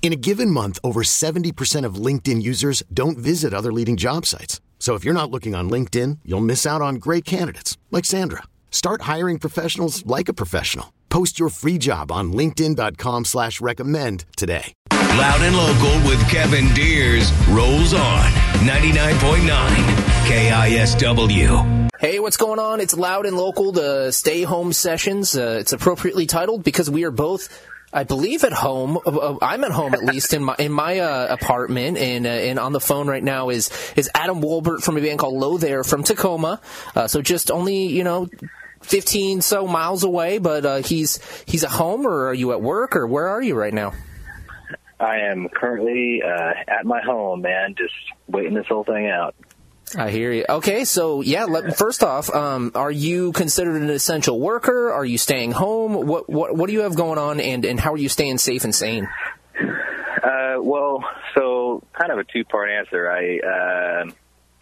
In a given month, over 70% of LinkedIn users don't visit other leading job sites. So if you're not looking on LinkedIn, you'll miss out on great candidates like Sandra. Start hiring professionals like a professional. Post your free job on linkedin.com slash recommend today. Loud and local with Kevin Diers rolls on 99.9 KISW. Hey, what's going on? It's Loud and Local, the Stay Home Sessions. Uh, it's appropriately titled because we are both I believe at home. Uh, I'm at home at least in my in my uh, apartment, and uh, and on the phone right now is is Adam Wolbert from a band called Lo There from Tacoma. Uh, so just only you know. 15 so miles away, but uh, he's he's at home, or are you at work, or where are you right now? I am currently uh, at my home, man, just waiting this whole thing out. I hear you. Okay, so yeah. Let, first off, um, are you considered an essential worker? Are you staying home? What what what do you have going on, and and how are you staying safe and sane? Uh, well, so kind of a two part answer. I uh,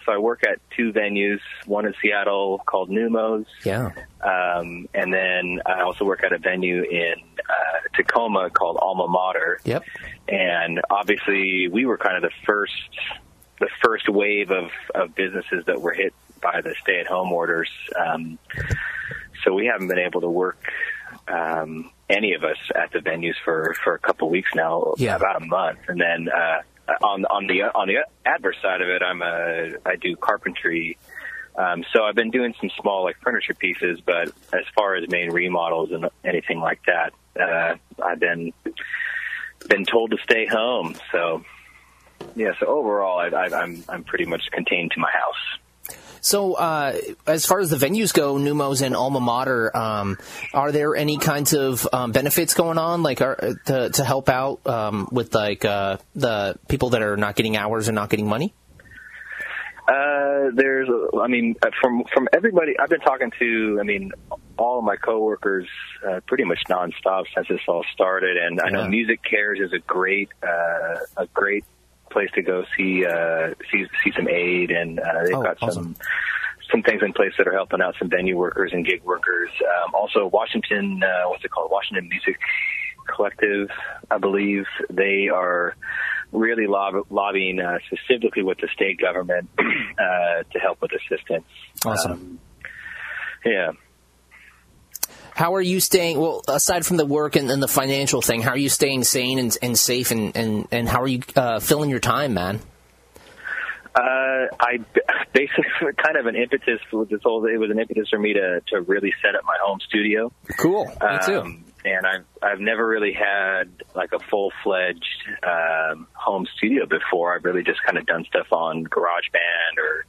so I work at two venues. One in Seattle called Neumos, Yeah. Um, and then I also work at a venue in uh, Tacoma called Alma Mater. Yep. And obviously, we were kind of the first the first wave of, of businesses that were hit by the stay at home orders. Um, so we haven't been able to work um, any of us at the venues for, for a couple of weeks now, Yeah. about a month. And then uh, on on the on the adverse side of it, I'm a I do carpentry. Um, so I've been doing some small like furniture pieces, but as far as main remodels and anything like that, uh, I've been been told to stay home. So yeah, so overall, I, I, I'm I'm pretty much contained to my house. So, uh, as far as the venues go, Neumos and Alma Mater, um, are there any kinds of um, benefits going on, like are, to to help out um, with like uh, the people that are not getting hours and not getting money? Uh, there's, I mean, uh, from from everybody I've been talking to, I mean, all of my coworkers, uh, pretty much nonstop since this all started. And I know Yeah. MusiCares is a great, uh, a great place to go see uh, see see some aid, and uh, they've Oh, got awesome. some some things in place that are helping out some venue workers and gig workers. Um, also, Washington, uh, what's it called? Washington Music Collective, I believe they are really lob- lobbying uh, specifically with the state government uh, to help with assistance. Awesome. Um, yeah. How are you staying? Well, aside from the work and, and the financial thing, how are you staying sane and, and safe, and, and, and how are you uh, filling your time, man? Uh, I basically kind of an impetus for this whole. It was an impetus for me to to really set up my home studio. Cool. Me too. Um, and I've I've never really had like a full fledged um, home studio before. I've really just kind of done stuff on GarageBand or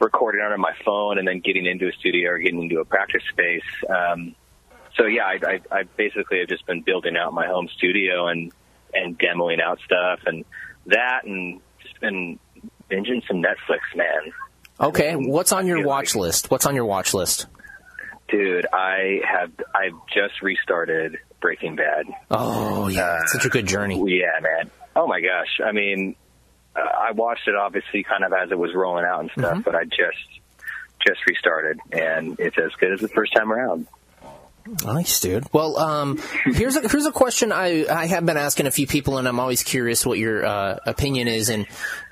recording on my phone, and then getting into a studio or getting into a practice space. Um, so yeah, I, I, I basically have just been building out my home studio and and demoing out stuff and that, and just been binging some Netflix, man. Okay, what's on your watch like- list? What's on your watch list? Dude, I have I've just restarted Breaking Bad. Oh yeah, it's such a good journey. Yeah, man. Oh my gosh. I mean, uh, I watched it obviously kind of as it was rolling out and stuff, but I just just restarted, and it's as good as the first time around. Nice, dude. Well, um, here's a here's a question I, I have been asking a few people, and I'm always curious what your uh, opinion is, and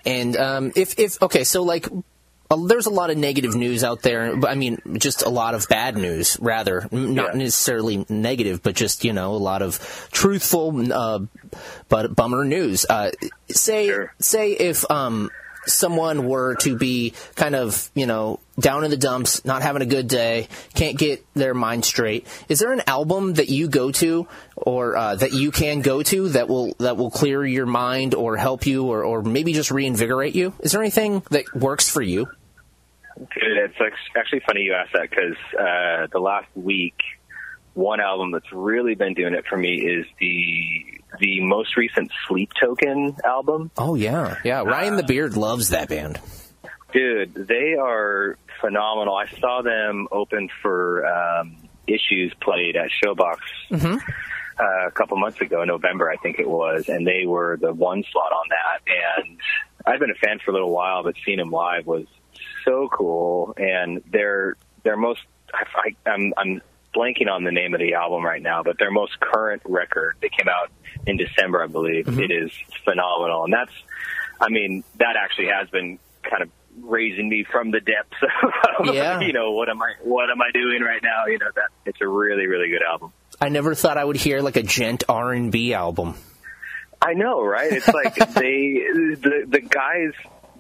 and um, if if okay, so like. There's a lot of negative news out there. I mean, just a lot of bad news, rather. Not Yeah. necessarily negative, but just, you know, a lot of truthful, uh, but bummer news. Uh, say, Sure. say if, um, someone were to be kind of, you know, down in the dumps, not having a good day, can't get their mind straight, is there an album that you go to or uh, that you can go to that will that will clear your mind or help you or, or maybe just reinvigorate you? Is there anything that works for you? It's actually funny you asked that because uh, the last week, one album that's really been doing it for me is the the most recent Sleep Token album. Oh yeah, yeah. Ryan the Beard loves that band. Dude, they are phenomenal. I saw them open for um, Issues played at Showbox Mm-hmm. uh, a couple months ago, November I think it was, and they were the one slot on that. And I've been a fan for a little while, but seeing them live was so cool. And their their most I, I, I'm I'm blanking on the name of the album right now, but their most current record they came out in December, I believe. Mm-hmm. It is phenomenal, and that's I mean that actually has been kind of raising me from the depths of Yeah. you know what am I what am I doing right now? You know that it's a really really good album. I never thought I would hear like a djent R and B album. I know, right? It's like they the the guy's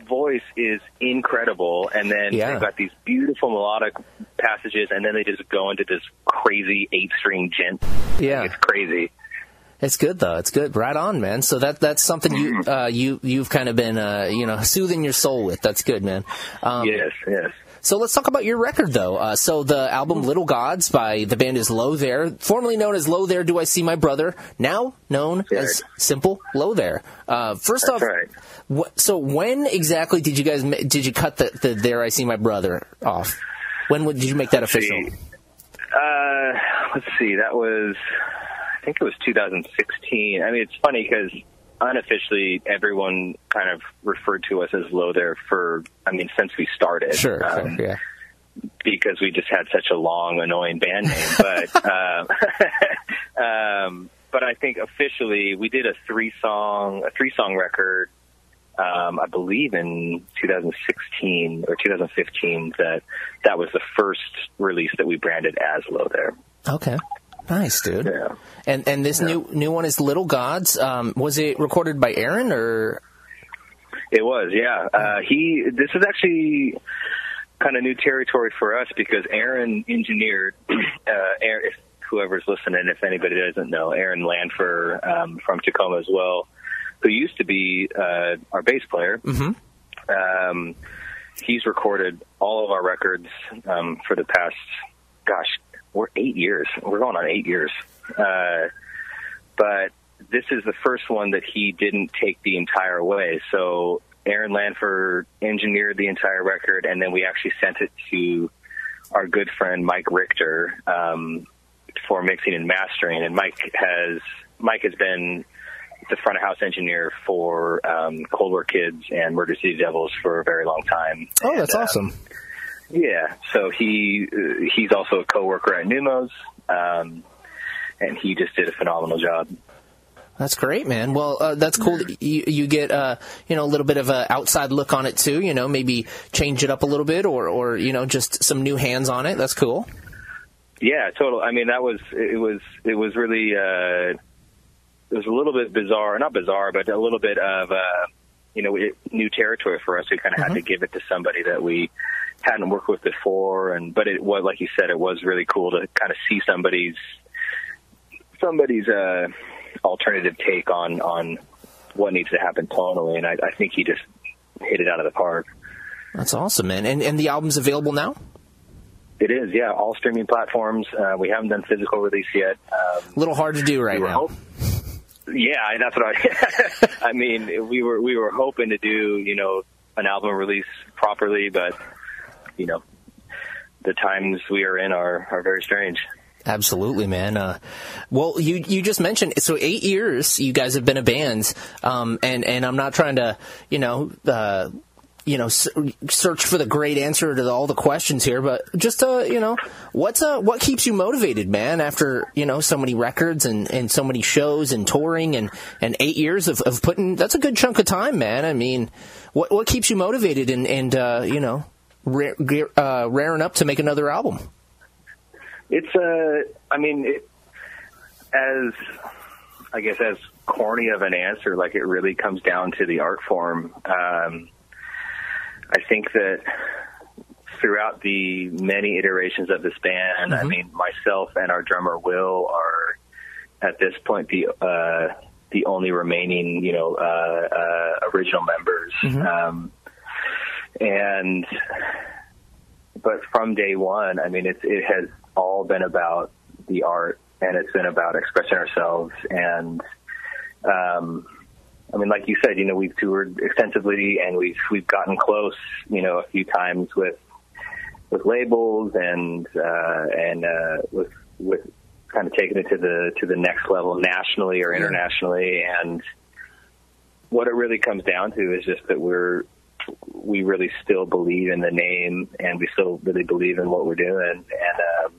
voice is incredible, and then Yeah. they've got these beautiful melodic passages, and then they just go into this crazy eight string djent. Yeah. It's crazy. It's good though. It's good. Right on, man. So that that's something you Mm-hmm. uh, you you've kind of been uh, you know soothing your soul with. That's good, man. Um, yes, yes. So let's talk about your record though. Uh, so the album Little Gods by the band is Lo There, formerly known as Lo There Do I See My Brother, now known Right. as Simple Lo There. Uh, first That's off, right. So when exactly did you guys did you cut the, the There I See My Brother off? When would- did you make that official? see. Uh, let's see. That was, I think it was 2016. I mean, it's funny because unofficially, everyone kind of referred to us as Lo there for, I mean, since we started. Sure, Um, sure, yeah. because we just had such a long, annoying band name. But um, um, but I think officially we did a three song a three song record. Um, I believe in 2016 or 2015 that that was the first release that we branded as Lo There. Okay. Nice, dude. Yeah. And and this new new one is Little Gods. Um, was it recorded by Aaron or? It was, yeah. Uh, he. This is actually kind of new territory for us because Aaron engineered. Uh, Aaron, if whoever's listening, if anybody doesn't know, Aaron Lanfer um, from Tacoma as well, who used to be uh, our bass player. Mhm. Um, he's recorded all of our records um, for the past, gosh, we're eight years. We're going on eight years. Uh, but this is the first one that he didn't take the entire way. So Aaron Lanford engineered the entire record, and then we actually sent it to our good friend Mike Richter um, for mixing and mastering. And Mike has Mike has been the front of house engineer for um, Cold War Kids and Murder City Devils for a very long time. Oh, that's And, uh, awesome. yeah, so he uh, he's also a coworker at Neumos, um, and he just did a phenomenal job. That's great, man. Well, uh, that's cool. That you, you get uh, you know a little bit of a outside look on it too. You know, maybe change it up a little bit, or or you know just some new hands on it. That's cool. Yeah, total. I mean, that was it was it was really uh, it was a little bit bizarre, not bizarre, but a little bit of uh, you know it, new territory for us. We kind of had to give it to somebody that we hadn't worked with before, and but it was like you said, it was really cool to kind of see somebody's somebody's uh, alternative take on on what needs to happen tonally, and I, I think he just hit it out of the park. That's awesome, man. And and the album's available now. It is, yeah, all streaming platforms. Uh, we haven't done physical release yet. Um, A little hard to do right now. hope- yeah, that's what I. I mean, we were we were hoping to do you know an album release properly, but you know the times we are in are are very strange. Absolutely, man. Uh, well, you you just mentioned so eight years you guys have been a band, um, and and I'm not trying to you know. Uh, you know, search for the great answer to all the questions here, but just uh, you know, what's uh, what keeps you motivated, man? After you know so many records and, and so many shows and touring and, and eight years of, of putting that's a good chunk of time, man. I mean, what what keeps you motivated and and uh, you know, rare, uh, raring up to make another album? It's uh, I mean, it, as I guess as corny of an answer, like it really comes down to the art form. Um, I think that throughout the many iterations of this band, I mean, myself and our drummer Will are at this point the uh, the only remaining, you know, uh, uh, original members. Um, and but from day one, I mean, it's it has all been about the art, and it's been about expressing ourselves. And um, I mean, like you said, you know, we've toured extensively, and we've we've gotten close, you know, a few times with with labels and uh, and uh, with with kind of taking it to the to the next level nationally or internationally. And what it really comes down to is just that we're we really still believe in the name and we still really believe in what we're doing. And um,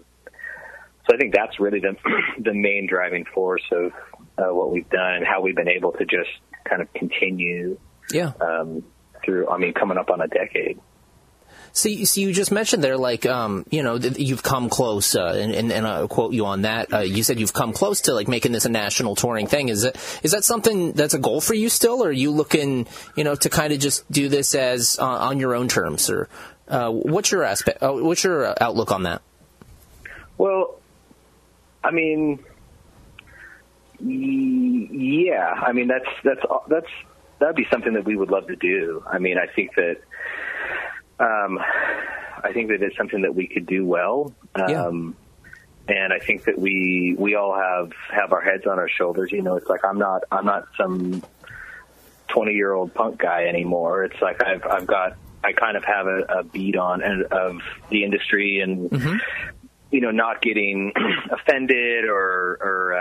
so I think that's really the the main driving force of uh, what we've done and how we've been able to just kind of continue Yeah. um, through. I mean, coming up on a decade. So, you- so you just mentioned there, like, um, you know, that you've come close, uh, and, and, and I'll quote you on that. Uh, you said you've come close to like making this a national touring thing. Is it is that something that's a goal for you still, or are you looking, you know, to kind of just do this as uh, on your own terms, or uh, what's your aspect? Uh, what's your outlook on that? Well, I mean, yeah. I mean, that's that's that's that'd be something that we would love to do. I mean, I think that um, I think that it's something that we could do well. Yeah. Um, and I think that we we all have have our heads on our shoulders. You know, it's like I'm not I'm not some twenty year old punk guy anymore. It's like I've I've got I kind of have a, a beat on and of the industry and you know not getting offended or uh, or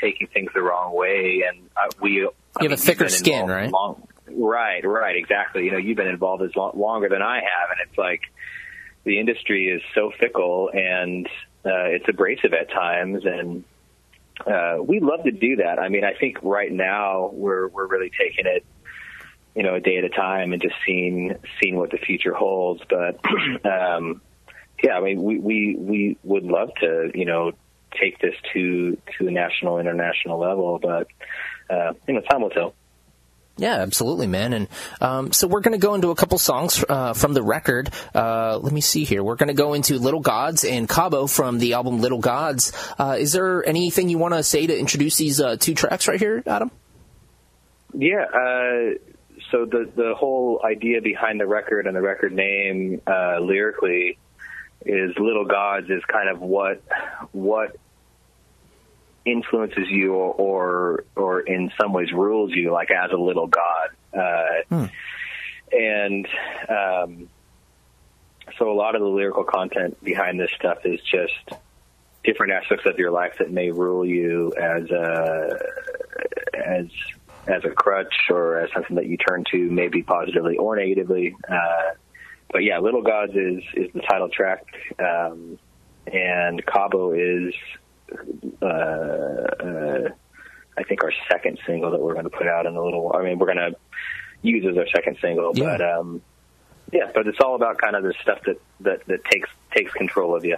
taking things the wrong way. And uh, we you have a thicker skin, right? Long, right, right, exactly. You know, you've been involved as long, longer than I have, and it's like the industry is so fickle and uh, it's abrasive at times and uh, we love to do that. I mean, I think right now we're we're really taking it, you know, a day at a time and just seeing seeing what the future holds. But um, yeah, I mean, we, we we would love to, you know, take this to to a national, international level. But uh, you know, time will tell. Yeah, absolutely, man. And um, so we're going to go into a couple songs uh, from the record. Uh, let me see here. We're going to go into Little Gods and Cabo from the album Little Gods. Uh, is there anything you want to say to introduce these uh, two tracks right here, Adam? Yeah. Uh, so the the whole idea behind the record and the record name uh, lyrically is "Little Gods" is kind of what what influences you or, or or in some ways rules you, like as a little god. Uh, And um, so a lot of the lyrical content behind this stuff is just different aspects of your life that may rule you as a as as a crutch or as something that you turn to maybe positively or negatively. Uh, but yeah, Little Gods is is the title track, um, and Cabo is uh, uh, I think our second single that we're going to put out in a little. I mean, we're going to use as our second single, Yeah. but um, yeah, but it's all about kind of the stuff that that that takes takes control of you.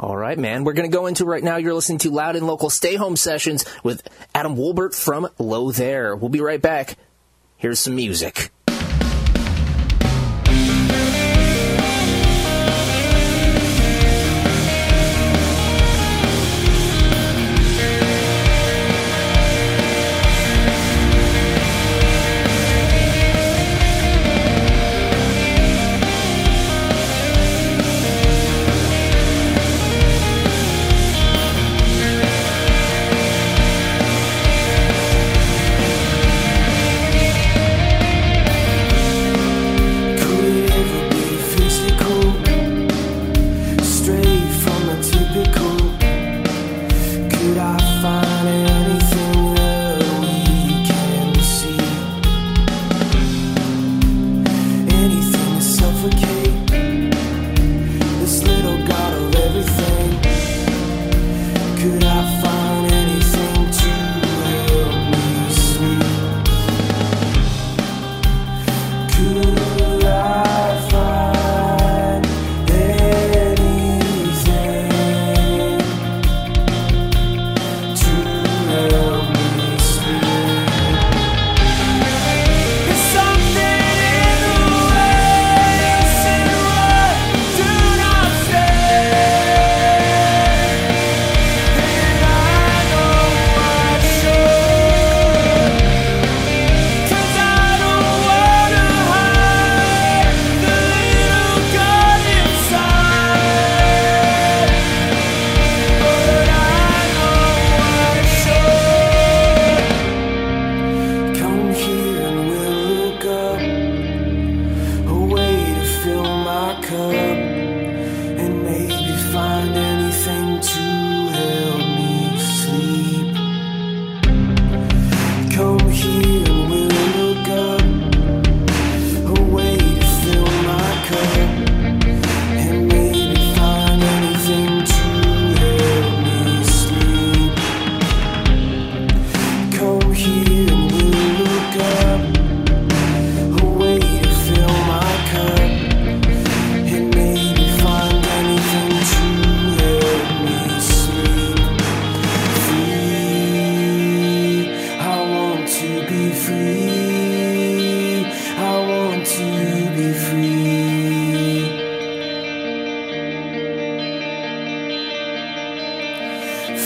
All right, man. We're going to go into right now. You're listening to Loud and Local Stay Home Sessions with Adam Wolbert from Lo There. We'll be right back. Here's some music.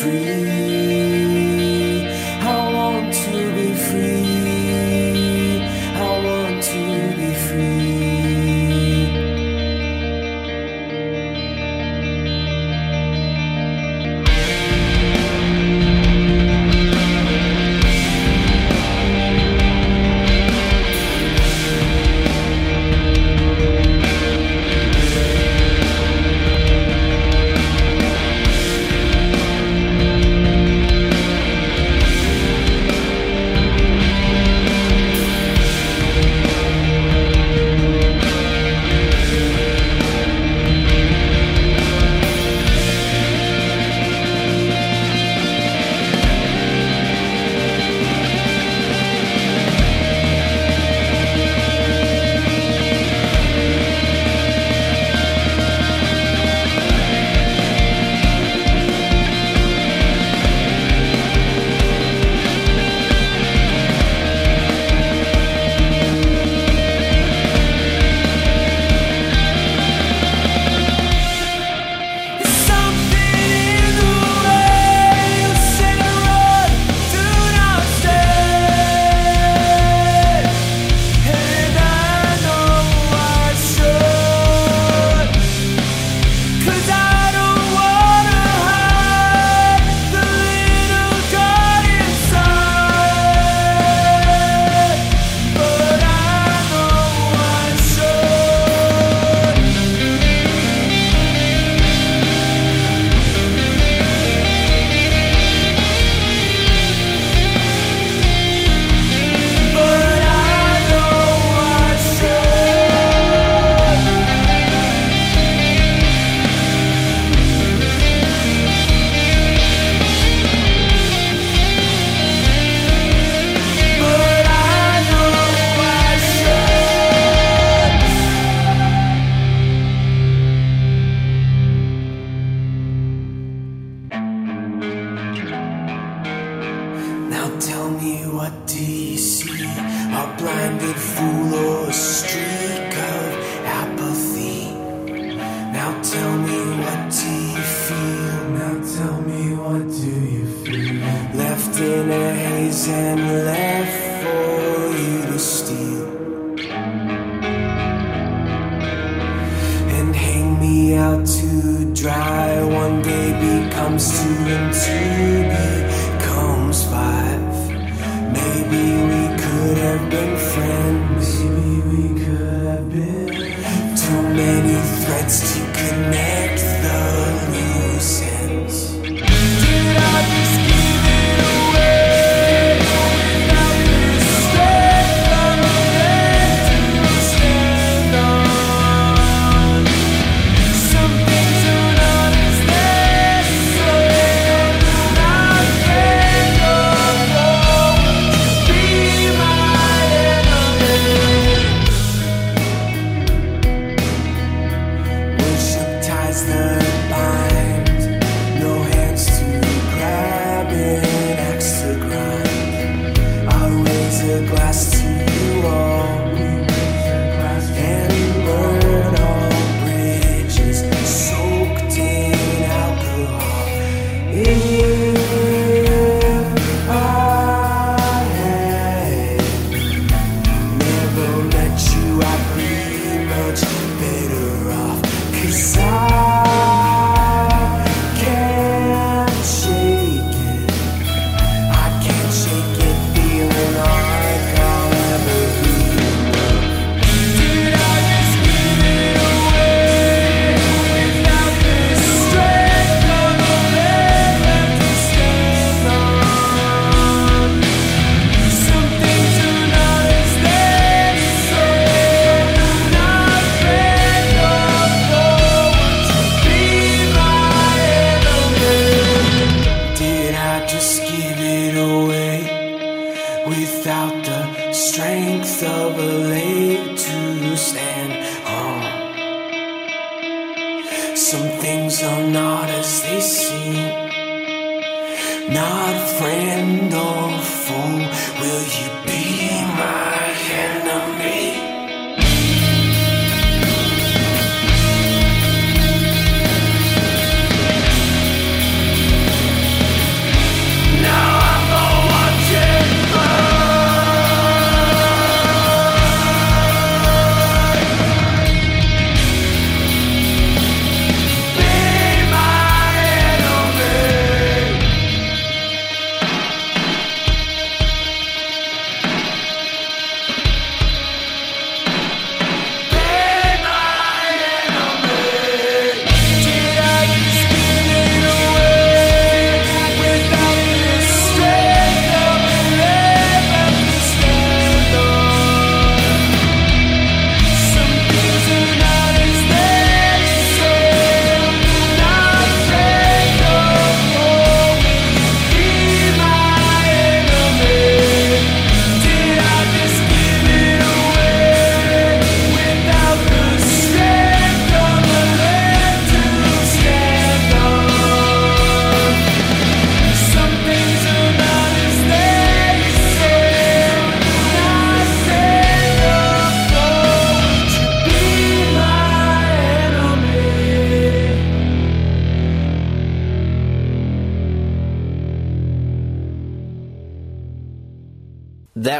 free.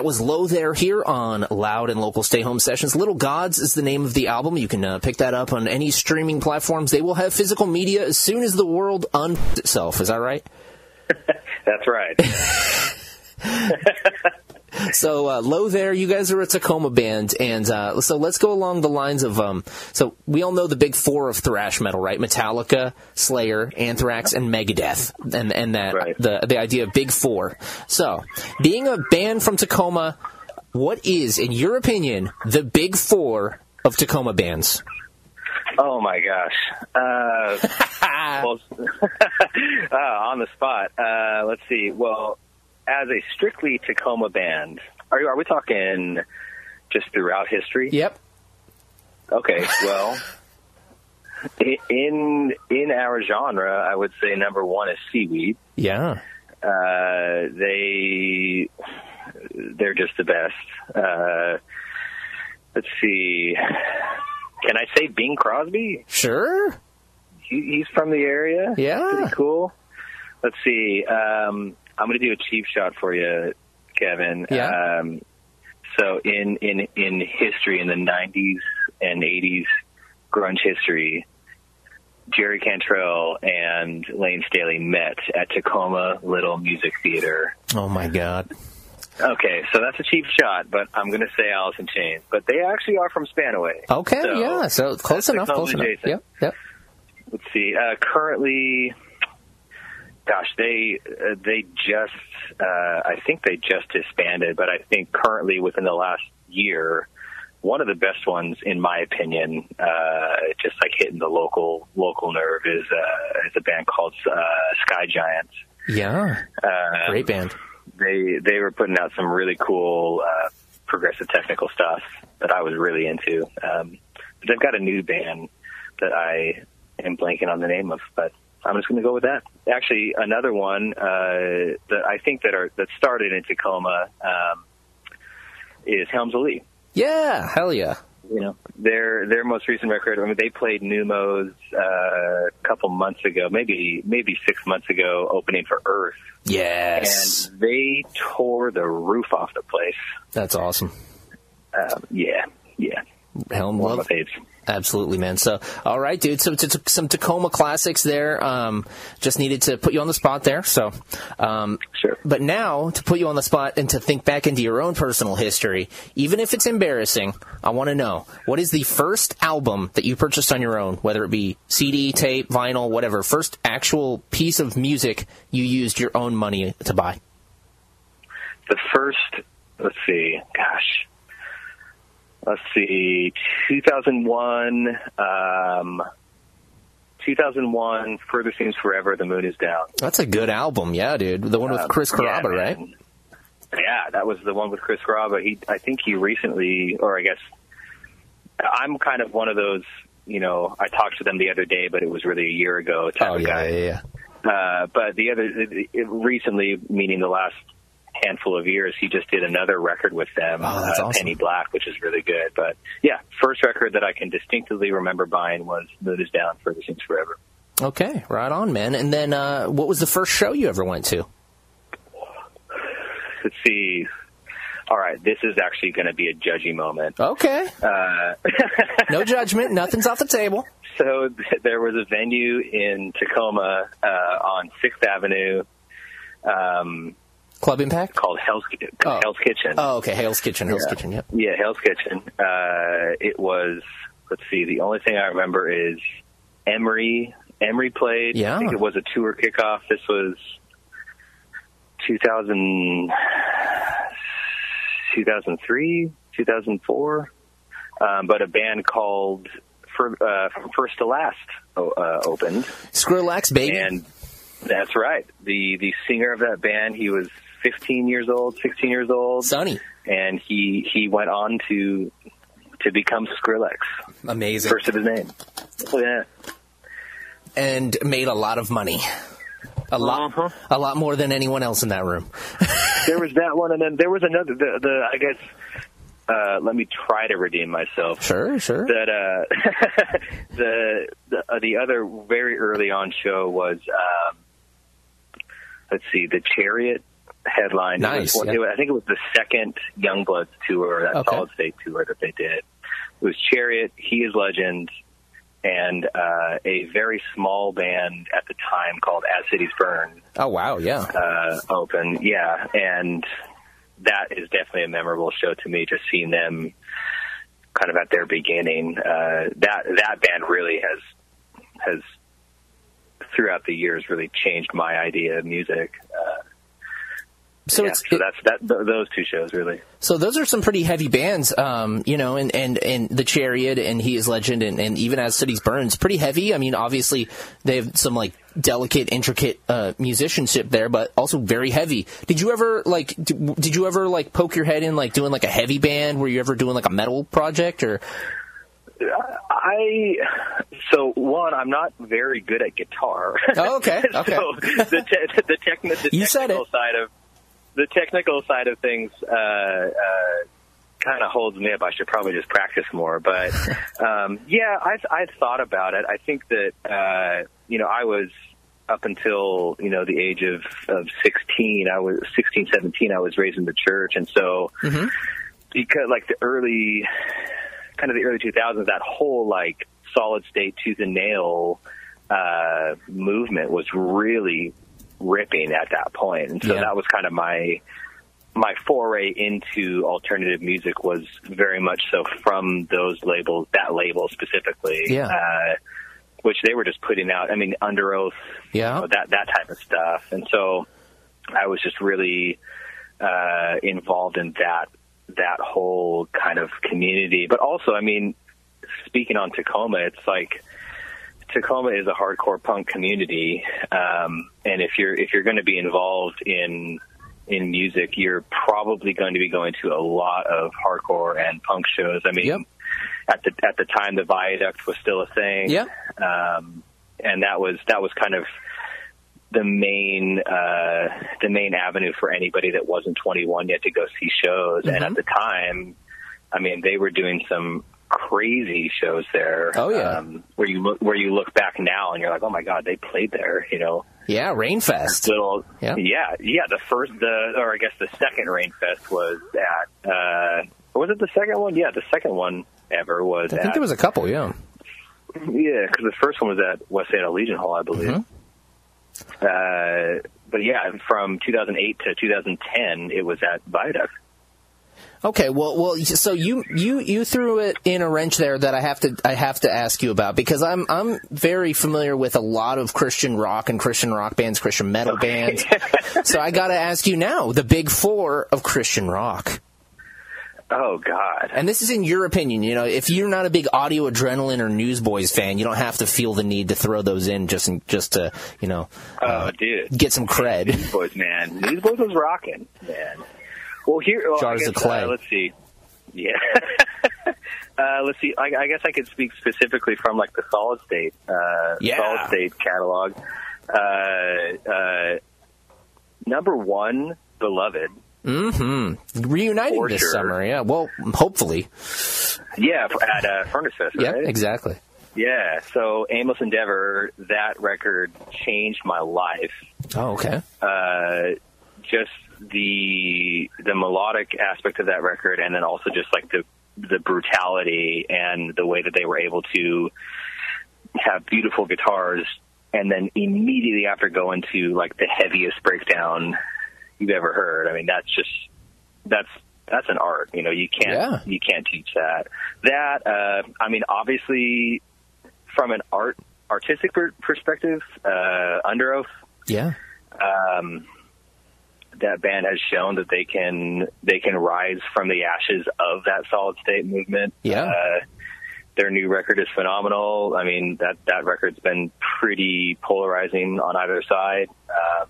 That was Lo There here on Loud and Local Stay Home Sessions. Little Gods is the name of the album. You can uh, pick that up on any streaming platforms. They will have physical media as soon as the world un itself. Is that right? That's right. So uh, lo there, you guys are a Tacoma band, and uh, so let's go along the lines of um. So we all know the big four of thrash metal, right? Metallica, Slayer, Anthrax, and Megadeth, and and that Right. the the idea of big four. So being a band from Tacoma, what is, in your opinion, the big four of Tacoma bands? Oh my gosh. Uh, well, uh, on the spot. Uh, let's see. Well, as a strictly Tacoma band, are are we talking just throughout history? Yep. Okay. Well, in in our genre, I would say number one is Seaweed. Yeah. Uh, they they're just the best. Uh, let's see. Can I say Bing Crosby? Sure. He, he's from the area. Yeah. Pretty cool. Let's see. Um, I'm going to do a cheap shot for you, Kevin. Yeah. Um, so in, in, in history, in the 90s and 80s grunge history, Jerry Cantrell and Layne Staley met at Tacoma Little Music Theater. Oh my God. Okay, so that's a cheap shot, but I'm going to say Alice in Chains. But they actually are from Spanaway. Okay. So, yeah. So close enough. Close enough. adjacent. Yep. Yep. let's see. Uh, currently, gosh, they uh, they just uh, I think they just disbanded, but I think currently within the last year, one of the best ones, in my opinion, uh, just like hitting the local local nerve is uh, is a band called uh, Sky Giants. Yeah. Uh, Great band. they they were putting out some really cool uh, progressive technical stuff that I was really into. Um, but they've got a new band that I am blanking on the name of, but I'm just going to go with that. Actually, another one uh, that I think that are that started in Tacoma um, is Helms Alee. Yeah. Hell yeah. You know, their their most recent record. I mean, they played Neumos uh, a couple months ago, maybe maybe six months ago, opening for Earth Yes. and they tore the roof off the place. That's awesome. Um, yeah, yeah, Helm love. Of my faves. Absolutely, man. So, all right, dude. So, t- t- some Tacoma classics there. Um, just needed to put you on the spot there. So, um, Sure. But now, to put you on the spot and to think back into your own personal history, even if it's embarrassing, I want to know what is the first album that you purchased on your own, whether it be CD, tape, vinyl, whatever. First actual piece of music you used your own money to buy. The first, let's see, gosh, let's see, 2001, um, 2001, Further Seems Forever, The Moon Is Down. That's a good album, yeah, dude. The one with Um, Chris yeah, Carrabba, right? Yeah, that was the one with Chris Carrabba. He, I think he recently, or I guess, I'm kind of one of those. You know, I talked to them the other day, but it was really a year ago. Type Oh of yeah, guy. yeah, yeah. Uh, but the other, it, it, recently, meaning the last handful of years, he just did another record with them, Oh, that's uh, awesome. Penny Black, which is really good. But yeah, first record that I can distinctively remember buying was Moon is Down, Further Seems Forever. Okay, right on, man. And then, uh, what was the first show you ever went to? Let's see. All right, this is actually going to be a judgy moment. Okay, Uh, no judgment, nothing's off the table. so th- there was a venue in Tacoma uh, on Sixth Avenue um, Club Impact. called Hell's, Oh. Hell's Kitchen. Oh, okay, Hell's Kitchen, Hale's Yeah. Kitchen. Yep. Yeah, Hell's Kitchen. Uh, it was. Let's see. The only thing I remember is Emery. Emery played. Yeah. I think it was a tour kickoff. This was 2000, 2003, 2004. Um, but a band called for, uh, From First to Last uh, opened. Skrillex, baby. And that's right. The the singer of that band, he was 15 years old, 16 years old Sonny, and he he went on to to become Skrillex, amazing, first of his name. Yeah, and made a lot of money. A lot, Uh-huh. a lot more than anyone else in that room. there was that one, and then there was another. The, the I guess. Uh, let me try to redeem myself. Sure, sure. That uh, the the, uh, the other very early on show was um, let's see, the Chariot headline. Nice, It was, yeah. was- I think it was the second Youngbloods tour, that Okay. Solid State tour that they did. It was Chariot, He Is Legend, and uh, a very small band at the time called As Cities Burn Oh wow, yeah. uh, open. Yeah, and that is definitely a memorable show to me. Just seeing them kind of at their beginning. Uh, that that band really has has throughout the years really changed my idea of music. So yeah, it's so that's that th- those two shows really. So those are some pretty heavy bands, um, you know, and, and, and the Chariot and He Is Legend and, and even As Cities Burns, pretty heavy. I mean, obviously they have some like delicate, intricate uh, musicianship there, but also very heavy. Did you ever like? d- Did you ever like poke your head in like doing like a heavy band? Were you ever doing like a metal project or? I so one, I'm not very good at guitar. Oh, okay, okay. so the te- the, techni- the You technical side of the technical side of things uh, uh, kind of holds me up. I should probably just practice more. But um, yeah, I've, I've thought about it. I think that uh, you know I was up until you know the age of of 16. I was 16, 17. I was raised in the church, and so mhm because like the early kind of the early 2000s, that whole like solid state tooth and nail uh, movement was really ripping at that point, and so Yeah. that was kind of my my foray into alternative music was very much so from those labels, that label specifically, Yeah. uh, which they were just putting out. I mean, Underoath, Yeah. you know, that that type of stuff, and so I was just really uh, involved in that that whole kind of community. But also, I mean, speaking on Tacoma, it's like Tacoma is a hardcore punk community, um, and if you're if you're going to be involved in in music, you're probably going to be going to a lot of hardcore and punk shows. I mean, Yep. at the at the time, the Viaduct was still a thing Yeah. um, and that was that was kind of the main uh, the main avenue for anybody that wasn't 21 yet to go see shows. And Mm-hmm. at the time, I mean, they were doing some crazy shows there. Oh, yeah. um, where you look where you look back now and you're like, oh my god, they played there. You know, Yeah, Rainfest. little Yeah. yeah yeah. The first the or I guess the second Rainfest was at uh, was it the second one? Yeah, the second one ever was I at think there was a couple. Yeah. yeah, because the first one was at West Ada Legion Hall, I believe. Mm-hmm. Uh, but yeah, from 2008 to 2010, it was at Viaduct. Okay, well, well, so you you you threw it in a wrench there that I have to I have to ask you about because I'm I'm very familiar with a lot of Christian rock and Christian rock bands, Christian metal bands. so I got to ask you now, the big four of Christian rock. Oh God! And this is in your opinion, you know, if you're not a big audio adrenaline or Newsboys fan, you don't have to feel the need to throw those in just in, just to, you know, Oh, uh, dude, get some cred. Newsboys, man, Newsboys was rocking, man. Well, here, well, Jars of clay. Uh, let's see. Yeah. uh, let's see. I, I guess I could speak specifically from like the Solid State, uh, Yeah. Solid State catalog. Uh, uh, number one, Beloved. Reuniting For this sure. summer, yeah. Well, hopefully. Yeah, at uh, Furnace Fest, Yeah, exactly. Yeah, so Aimless Endeavor, that record changed my life. Oh, okay. Uh, just the the melodic aspect of that record, and then also just like the the brutality and the way that they were able to have beautiful guitars, and then immediately after go into like the heaviest breakdown you've ever heard. I mean, that's just that's that's an art. You know, you can't Yeah. you can't teach that. That uh, I mean, obviously, from an art artistic per- perspective, uh, Underoath Yeah. um, that band has shown that they can they can rise from the ashes of that solid state movement. Yeah. Uh, their new record is phenomenal. I mean that that record's been pretty polarizing on either side. Uh,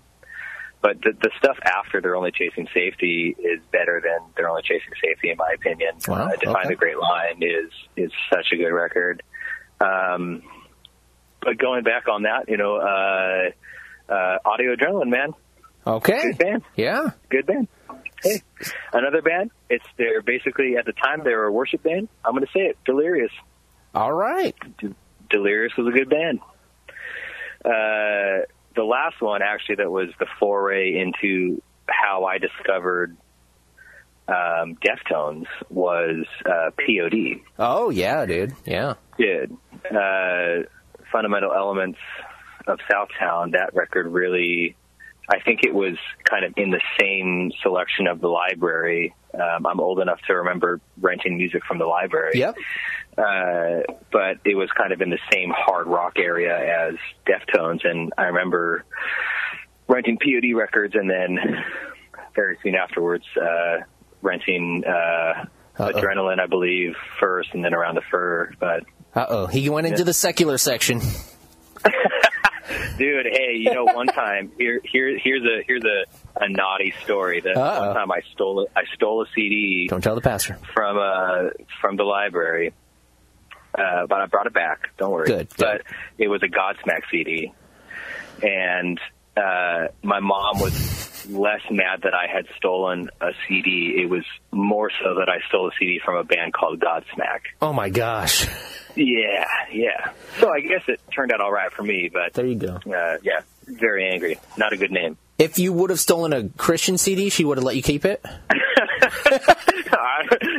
but the, the stuff after they're only chasing safety is better than they're only chasing safety, in my opinion. Wow, uh, Define okay. the Great Line is is such a good record. Um, but going back on that, you know, uh, uh, Audio Adrenaline, man, Okay. good band, Yeah. good band. Hey, another band. It's they're basically at the time they were a worship band. I'm going to say it, Delirious. All right. Delirious was a good band. Uh, the last one actually that was the foray into how how I discovered um, Deftones was uh, POD. Oh yeah, dude. Yeah. Did uh, fundamental elements of Southtown. That record really, I think it was kind of in the same selection of the library. Um, I'm old enough to remember renting music from the library. Yep. Uh, but it was kind of in the same hard rock area as Deftones, and I remember renting POD records, and then very soon afterwards uh, renting uh, Adrenaline, I believe, first, and then Around the Fur. But Uh oh, he went into the secular section. dude, hey, you know, one time here, here, here's a here's a, a naughty story. That Uh-oh. one time I stole a, I stole a CD Don't tell the pastor. from uh from the library. Uh, but I brought it back. Don't worry. Good, good. But it was a Godsmack CD, and uh, my mom was less mad that I had stolen a CD. It was more so that I stole a CD from a band called Godsmack. Oh my gosh. Yeah, yeah. So I guess it turned out all right for me, but There you go. uh, yeah, very angry. Not a good name. If you would have stolen a Christian CD, she would have let you keep it.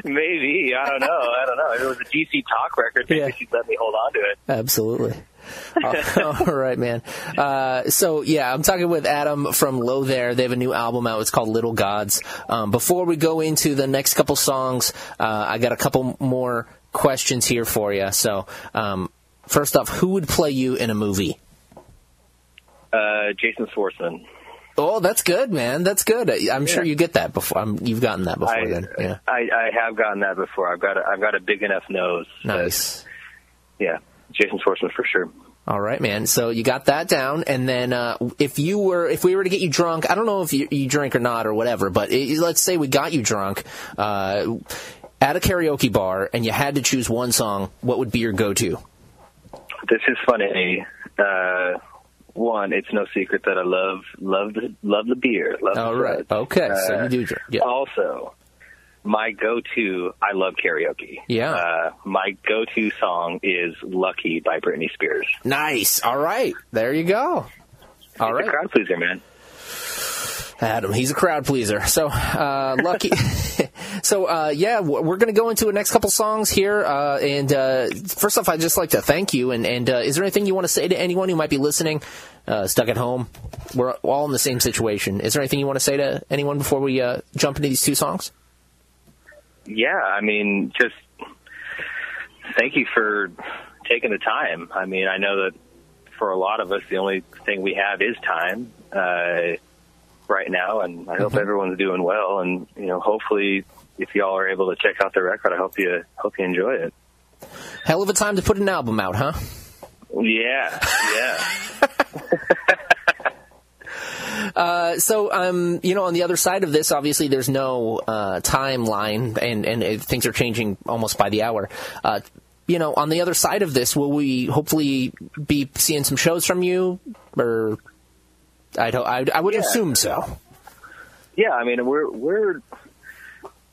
Maybe I don't know. I don't know. If it was a DC Talk record, maybe Yeah. she'd let me hold on to it. Absolutely. all right, man. Uh, so yeah, I'm talking with Adam from Lo There. They have a new album out. It's called Little Gods. Um, before we go into the next couple songs, uh, I got a couple more questions here for you. So um, first off, who would play you in a movie? Uh, Jason Schwartzman. Oh, that's good, man. That's good. I'm sure you get that before. Um, you've gotten that before, I, then. Yeah. I I have gotten that before. I've got a, I've got a big enough nose. Nice. yeah, Jason Schwartzman for sure. All right, man. So you got that down, and then uh, if you were, if we were to get you drunk, I don't know if you, you drink or not or whatever, but it, let's say we got you drunk uh, at a karaoke bar, and you had to choose one song. What would be your go-to? This is funny. Uh, one, it's no secret that I love love the love the beer. Love All the right. Okay. So Uh, you do drink. Yeah. Also, my go-to, I love karaoke. Yeah. Uh, my go-to song is "Lucky" by Britney Spears. Nice. All right. There you go. All right. a crowd pleaser, man. Adam, he's a crowd pleaser. So uh, lucky. so uh, yeah, we're going to go into the next couple songs here. Uh, and uh, first off, I'd just like to thank you. And, and uh, is there anything you want to say to anyone who might be listening, uh, stuck at home? We're all in the same situation. Is there anything you want to say to anyone before we uh, jump into these two songs? Yeah, I mean, just thank you for taking the time. I mean, I know that for a lot of us, the only thing we have is time uh, right now, and I hope everyone's doing well. And you know, hopefully, if y'all are able to check out the record, I hope you hope you enjoy it. Hell of a time to put an album out, huh? Yeah, yeah. Uh, so, um, you know, on the other side of this, obviously, there's no uh, timeline, and and uh, things are changing almost by the hour. Uh, you know, on the other side of this, will we hopefully be seeing some shows from you, or I don't, I, I would Yeah. assume so. Yeah, I mean, we're we're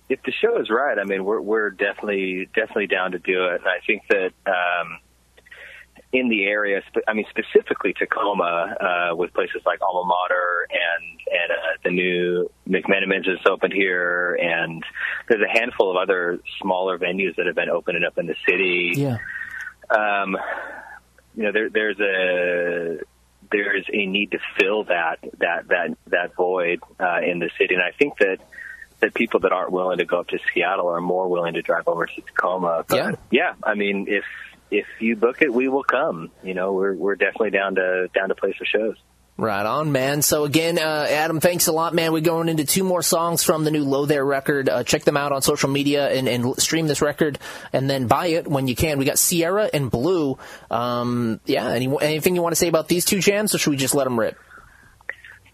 if the show is right, I mean, we're we're definitely definitely down to do it. And I think that um, in the area, I mean, specifically Tacoma, uh, with places like Alma Mater and and uh, the new McMenamins that's opened here, and there's a handful of other smaller venues that have been opening up in the city Yeah. um, you know, there, there's a there's a need to fill that that that that void uh, in the city, and I think that that people that aren't willing to go up to Seattle are more willing to drive over to Tacoma. But Yeah. yeah, I mean, if if you book it, we will come. You know, we're we're definitely down to down to play some shows. Right on, man. So again, uh, Adam, thanks a lot, man. We're going into two more songs from the new Lo There record. Uh, check them out on social media and, and stream this record, and then buy it when you can. We got Sierra and Blue. Um, yeah. Any, anything you want to say about these two jams, or should we just let them rip?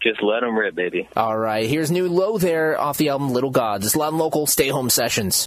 Just let them rip, baby. All right. Here's new Lo There off the album Little Gods. It's loud and local. Stay home sessions.